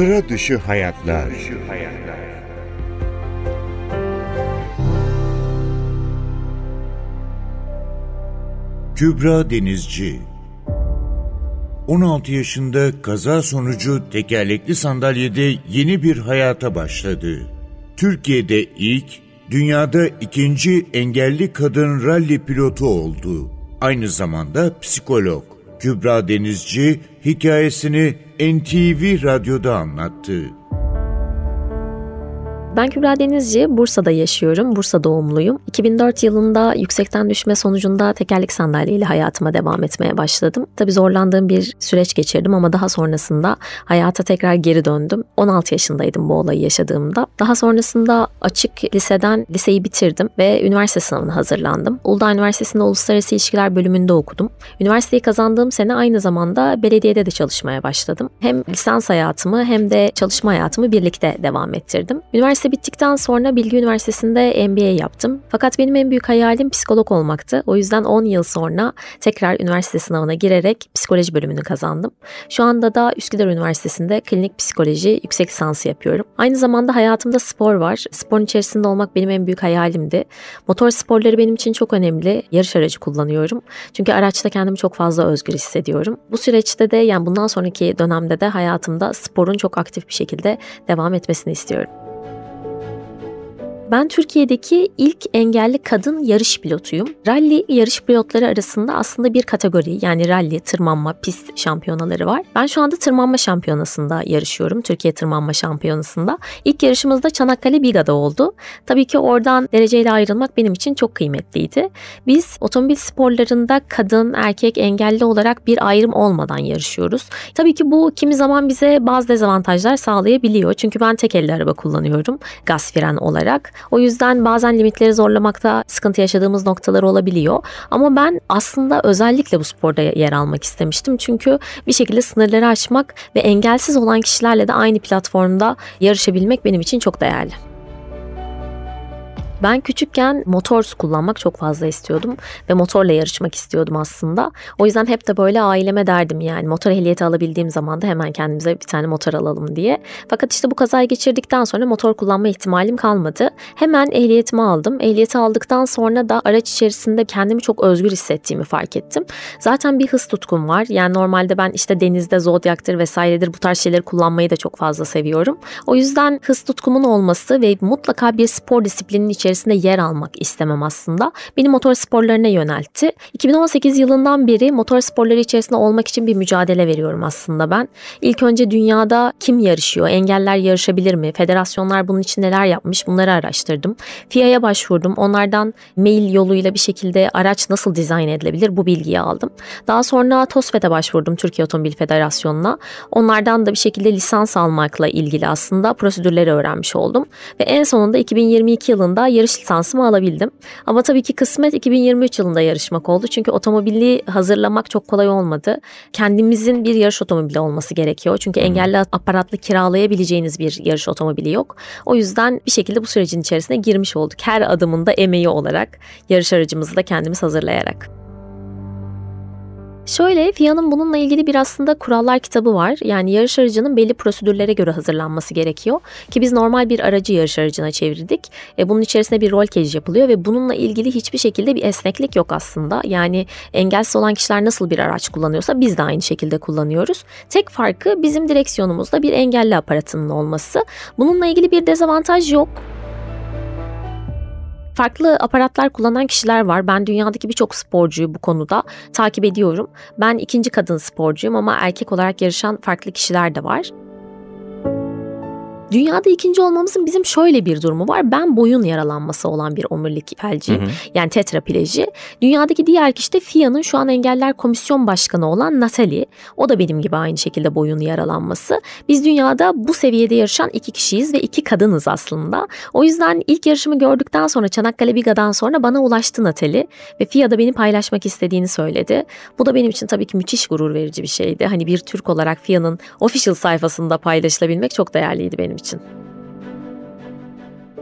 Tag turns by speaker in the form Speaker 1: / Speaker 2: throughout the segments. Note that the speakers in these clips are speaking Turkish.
Speaker 1: Sıra dışı hayatlar. Kübra Denizci 16 yaşında kaza sonucu tekerlekli sandalyede yeni bir hayata başladı. Türkiye'de ilk, dünyada ikinci engelli kadın ralli pilotu oldu. Aynı zamanda psikolog. Kübra Denizci hikayesini NTV Radyo'da anlattı.
Speaker 2: Ben Kübra Denizci, Bursa'da yaşıyorum. Bursa doğumluyum. 2004 yılında yüksekten düşme sonucunda tekerlek sandalyeyle hayatıma devam etmeye başladım. Tabii zorlandığım bir süreç geçirdim ama daha sonrasında hayata tekrar geri döndüm. 16 yaşındaydım bu olayı yaşadığımda. Daha sonrasında açık liseden liseyi bitirdim ve üniversite sınavına hazırlandım. Uludağ Üniversitesi'nde Uluslararası İlişkiler bölümünde okudum. Üniversiteyi kazandığım sene aynı zamanda belediyede de çalışmaya başladım. Hem lisans hayatımı hem de çalışma hayatımı birlikte devam ettirdim. Üniversite Üniversite bittikten sonra Bilgi Üniversitesi'nde MBA yaptım. Fakat benim en büyük hayalim psikolog olmaktı. O yüzden 10 yıl sonra tekrar üniversite sınavına girerek psikoloji bölümünü kazandım. Şu anda da Üsküdar Üniversitesi'nde klinik psikoloji yüksek lisansı yapıyorum. Aynı zamanda hayatımda spor var. Sporun içerisinde olmak benim en büyük hayalimdi. Motor sporları benim için çok önemli. Yarış aracı kullanıyorum. Çünkü araçta kendimi çok fazla özgür hissediyorum. Bu süreçte de yani bundan sonraki dönemde de hayatımda sporun çok aktif bir şekilde devam etmesini istiyorum. Ben Türkiye'deki ilk engelli kadın yarış pilotuyum. Rally yarış pilotları arasında aslında bir kategori yani rally, tırmanma, pist şampiyonaları var. Ben şu anda tırmanma şampiyonasında yarışıyorum. Türkiye Tırmanma Şampiyonası'nda. İlk yarışımız da Çanakkale Biga'da oldu. Tabii ki oradan dereceyle ayrılmak benim için çok kıymetliydi. Biz otomobil sporlarında kadın, erkek, engelli olarak bir ayrım olmadan yarışıyoruz. Tabii ki bu kimi zaman bize bazı dezavantajlar sağlayabiliyor. Çünkü ben tek elli araba kullanıyorum gaz fren olarak. O yüzden bazen limitleri zorlamakta sıkıntı yaşadığımız noktalar olabiliyor. Ama ben aslında özellikle bu sporda yer almak istemiştim. Çünkü bir şekilde sınırları aşmak ve engelsiz olan kişilerle de aynı platformda yarışabilmek benim için çok değerli. Ben küçükken motor kullanmak çok fazla istiyordum ve motorla yarışmak istiyordum aslında. O yüzden hep de böyle aileme derdim yani motor ehliyeti alabildiğim zaman da hemen kendimize bir tane motor alalım diye. Fakat işte bu kazayı geçirdikten sonra motor kullanma ihtimalim kalmadı. Hemen ehliyetimi aldım. Ehliyeti aldıktan sonra da araç içerisinde kendimi çok özgür hissettiğimi fark ettim. Zaten bir hız tutkum var. Yani normalde ben işte denizde zodyaktır vesairedir bu tarz şeyleri kullanmayı da çok fazla seviyorum. O yüzden hız tutkumun olması ve mutlaka bir spor disiplinin içerisinde içerisinde yer almak istemem aslında. Beni motor sporlarına yöneltti. 2018 yılından beri motor sporları içerisinde olmak için bir mücadele veriyorum aslında ben. İlk önce dünyada kim yarışıyor, engeller yarışabilir mi, federasyonlar bunun için neler yapmış bunları araştırdım. FIA'ya başvurdum. Onlardan mail yoluyla bir şekilde araç nasıl dizayn edilebilir bu bilgiyi aldım. Daha sonra TOSFET'e başvurdum Türkiye Otomobil Federasyonu'na. Onlardan da bir şekilde lisans almakla ilgili aslında prosedürleri öğrenmiş oldum. Ve en sonunda 2022 yılında yarış lisansımı alabildim. Ama tabii ki kısmet 2023 yılında yarışmak oldu. Çünkü otomobili hazırlamak çok kolay olmadı. Kendimizin bir yarış otomobili olması gerekiyor. Çünkü engelli aparatlı kiralayabileceğiniz bir yarış otomobili yok. O yüzden bir şekilde bu sürecin içerisine girmiş olduk. Her adımında emeği olarak yarış aracımızı da kendimiz hazırlayarak. Şöyle FIA'nın bununla ilgili bir aslında kurallar kitabı var. Yani yarış aracının belli prosedürlere göre hazırlanması gerekiyor. Ki biz normal bir aracı yarış aracına çevirdik. E, bunun içerisinde bir rol cage yapılıyor ve bununla ilgili hiçbir şekilde bir esneklik yok aslında. Yani engelsiz olan kişiler nasıl bir araç kullanıyorsa biz de aynı şekilde kullanıyoruz. Tek farkı bizim direksiyonumuzda bir engelli aparatının olması. Bununla ilgili bir dezavantaj yok farklı aparatlar kullanan kişiler var. Ben dünyadaki birçok sporcuyu bu konuda takip ediyorum. Ben ikinci kadın sporcuyum ama erkek olarak yarışan farklı kişiler de var. Dünyada ikinci olmamızın bizim şöyle bir durumu var. Ben boyun yaralanması olan bir omurilik felciyim. Hı hı. Yani tetrapleji. Dünyadaki diğer kişi de FIA'nın şu an engeller komisyon başkanı olan Natalie. O da benim gibi aynı şekilde boyun yaralanması. Biz dünyada bu seviyede yarışan iki kişiyiz ve iki kadınız aslında. O yüzden ilk yarışımı gördükten sonra Çanakkale Biga'dan sonra bana ulaştı Natalie ve FIA'da beni paylaşmak istediğini söyledi. Bu da benim için tabii ki müthiş gurur verici bir şeydi. Hani bir Türk olarak FIA'nın official sayfasında paylaşılabilmek çok değerliydi benim için.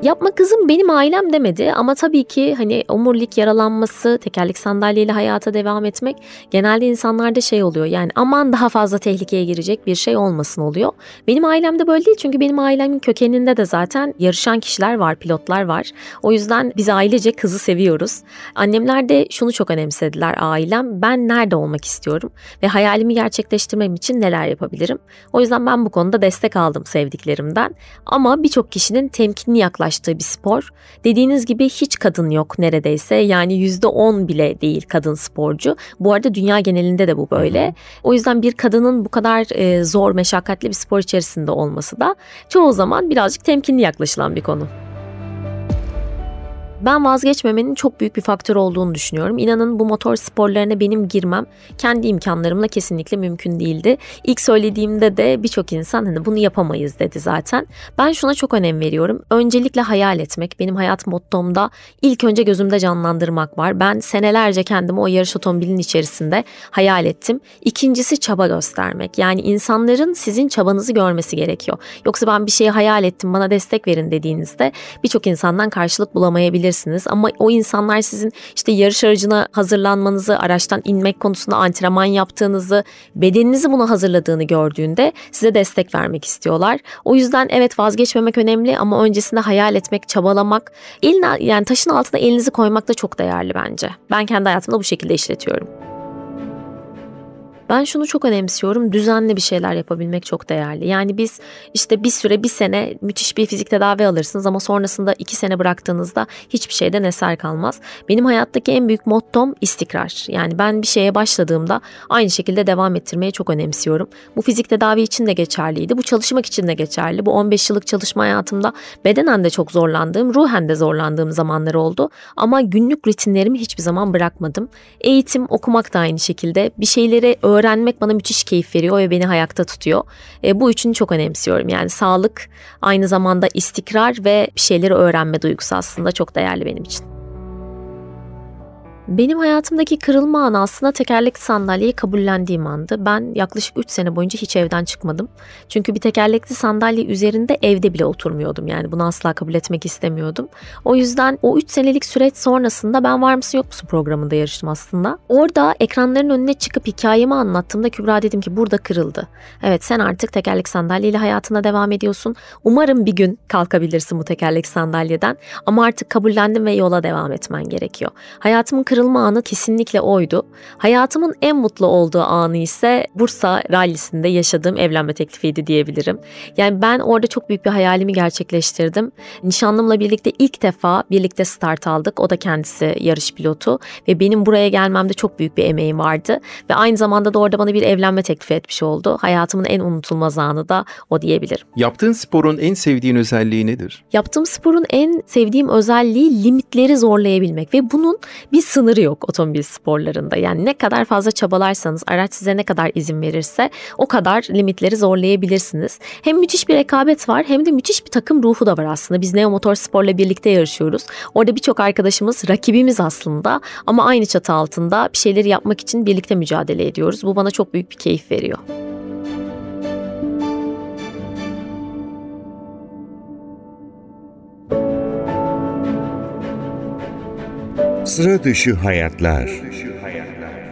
Speaker 2: Yapma kızım benim ailem demedi ama tabii ki hani omurilik yaralanması, tekerlek sandalyeyle hayata devam etmek genelde insanlarda şey oluyor. Yani aman daha fazla tehlikeye girecek bir şey olmasın oluyor. Benim ailemde böyle değil çünkü benim ailemin kökeninde de zaten yarışan kişiler var, pilotlar var. O yüzden biz ailece kızı seviyoruz. Annemler de şunu çok önemsediler ailem. Ben nerede olmak istiyorum ve hayalimi gerçekleştirmem için neler yapabilirim? O yüzden ben bu konuda destek aldım sevdiklerimden. Ama birçok kişinin temkinli yaklaştığı bir spor. Dediğiniz gibi hiç kadın yok neredeyse. Yani %10 bile değil kadın sporcu. Bu arada dünya genelinde de bu böyle. O yüzden bir kadının bu kadar e, zor, meşakkatli bir spor içerisinde olması da çoğu zaman birazcık temkinli yaklaşılan bir konu. Ben vazgeçmemenin çok büyük bir faktör olduğunu düşünüyorum. İnanın bu motor sporlarına benim girmem kendi imkanlarımla kesinlikle mümkün değildi. İlk söylediğimde de birçok insan hani bunu yapamayız dedi zaten. Ben şuna çok önem veriyorum. Öncelikle hayal etmek. Benim hayat mottomda ilk önce gözümde canlandırmak var. Ben senelerce kendimi o yarış otomobilinin içerisinde hayal ettim. İkincisi çaba göstermek. Yani insanların sizin çabanızı görmesi gerekiyor. Yoksa ben bir şeyi hayal ettim bana destek verin dediğinizde birçok insandan karşılık bulamayabilir yapabilirsiniz. Ama o insanlar sizin işte yarış aracına hazırlanmanızı, araçtan inmek konusunda antrenman yaptığınızı, bedeninizi buna hazırladığını gördüğünde size destek vermek istiyorlar. O yüzden evet vazgeçmemek önemli ama öncesinde hayal etmek, çabalamak, elin yani taşın altına elinizi koymak da çok değerli bence. Ben kendi hayatımda bu şekilde işletiyorum. Ben şunu çok önemsiyorum. Düzenli bir şeyler yapabilmek çok değerli. Yani biz işte bir süre bir sene müthiş bir fizik tedavi alırsınız ama sonrasında iki sene bıraktığınızda hiçbir şeyden eser kalmaz. Benim hayattaki en büyük mottom istikrar. Yani ben bir şeye başladığımda aynı şekilde devam ettirmeyi çok önemsiyorum. Bu fizik tedavi için de geçerliydi. Bu çalışmak için de geçerli. Bu 15 yıllık çalışma hayatımda bedenen de çok zorlandığım, ruhen de zorlandığım zamanlar oldu. Ama günlük rutinlerimi hiçbir zaman bırakmadım. Eğitim, okumak da aynı şekilde. Bir şeyleri öğrenmek öğrenmek bana müthiş keyif veriyor ve beni ayakta tutuyor. E, bu üçünü çok önemsiyorum. Yani sağlık, aynı zamanda istikrar ve bir şeyleri öğrenme duygusu aslında çok değerli benim için. Benim hayatımdaki kırılma anı aslında tekerlekli sandalyeyi kabullendiğim andı. Ben yaklaşık 3 sene boyunca hiç evden çıkmadım. Çünkü bir tekerlekli sandalye üzerinde evde bile oturmuyordum. Yani bunu asla kabul etmek istemiyordum. O yüzden o 3 senelik süreç sonrasında ben Var mısın yok musun programında yarıştım aslında. Orada ekranların önüne çıkıp hikayemi anlattığımda Kübra dedim ki burada kırıldı. Evet sen artık tekerlek sandalyeyle hayatına devam ediyorsun. Umarım bir gün kalkabilirsin bu tekerlek sandalyeden. Ama artık kabullendim ve yola devam etmen gerekiyor. Hayatımın kırılma kırılma anı kesinlikle oydu. Hayatımın en mutlu olduğu anı ise Bursa rallisinde yaşadığım evlenme teklifiydi diyebilirim. Yani ben orada çok büyük bir hayalimi gerçekleştirdim. Nişanlımla birlikte ilk defa birlikte start aldık. O da kendisi yarış pilotu ve benim buraya gelmemde çok büyük bir emeğim vardı. Ve aynı zamanda da orada bana bir evlenme teklifi etmiş oldu. Hayatımın en unutulmaz anı da o diyebilirim.
Speaker 3: Yaptığın sporun en sevdiğin özelliği nedir?
Speaker 2: Yaptığım sporun en sevdiğim özelliği limitleri zorlayabilmek ve bunun bir sınır sınırı yok otomobil sporlarında. Yani ne kadar fazla çabalarsanız, araç size ne kadar izin verirse o kadar limitleri zorlayabilirsiniz. Hem müthiş bir rekabet var hem de müthiş bir takım ruhu da var aslında. Biz Neo Motor Spor'la birlikte yarışıyoruz. Orada birçok arkadaşımız rakibimiz aslında ama aynı çatı altında bir şeyleri yapmak için birlikte mücadele ediyoruz. Bu bana çok büyük bir keyif veriyor.
Speaker 1: Sıra dışı hayatlar.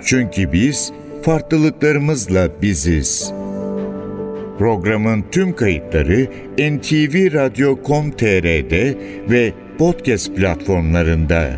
Speaker 1: Çünkü biz farklılıklarımızla biziz. Programın tüm kayıtları NTV Radyo.com.tr'de ve podcast platformlarında.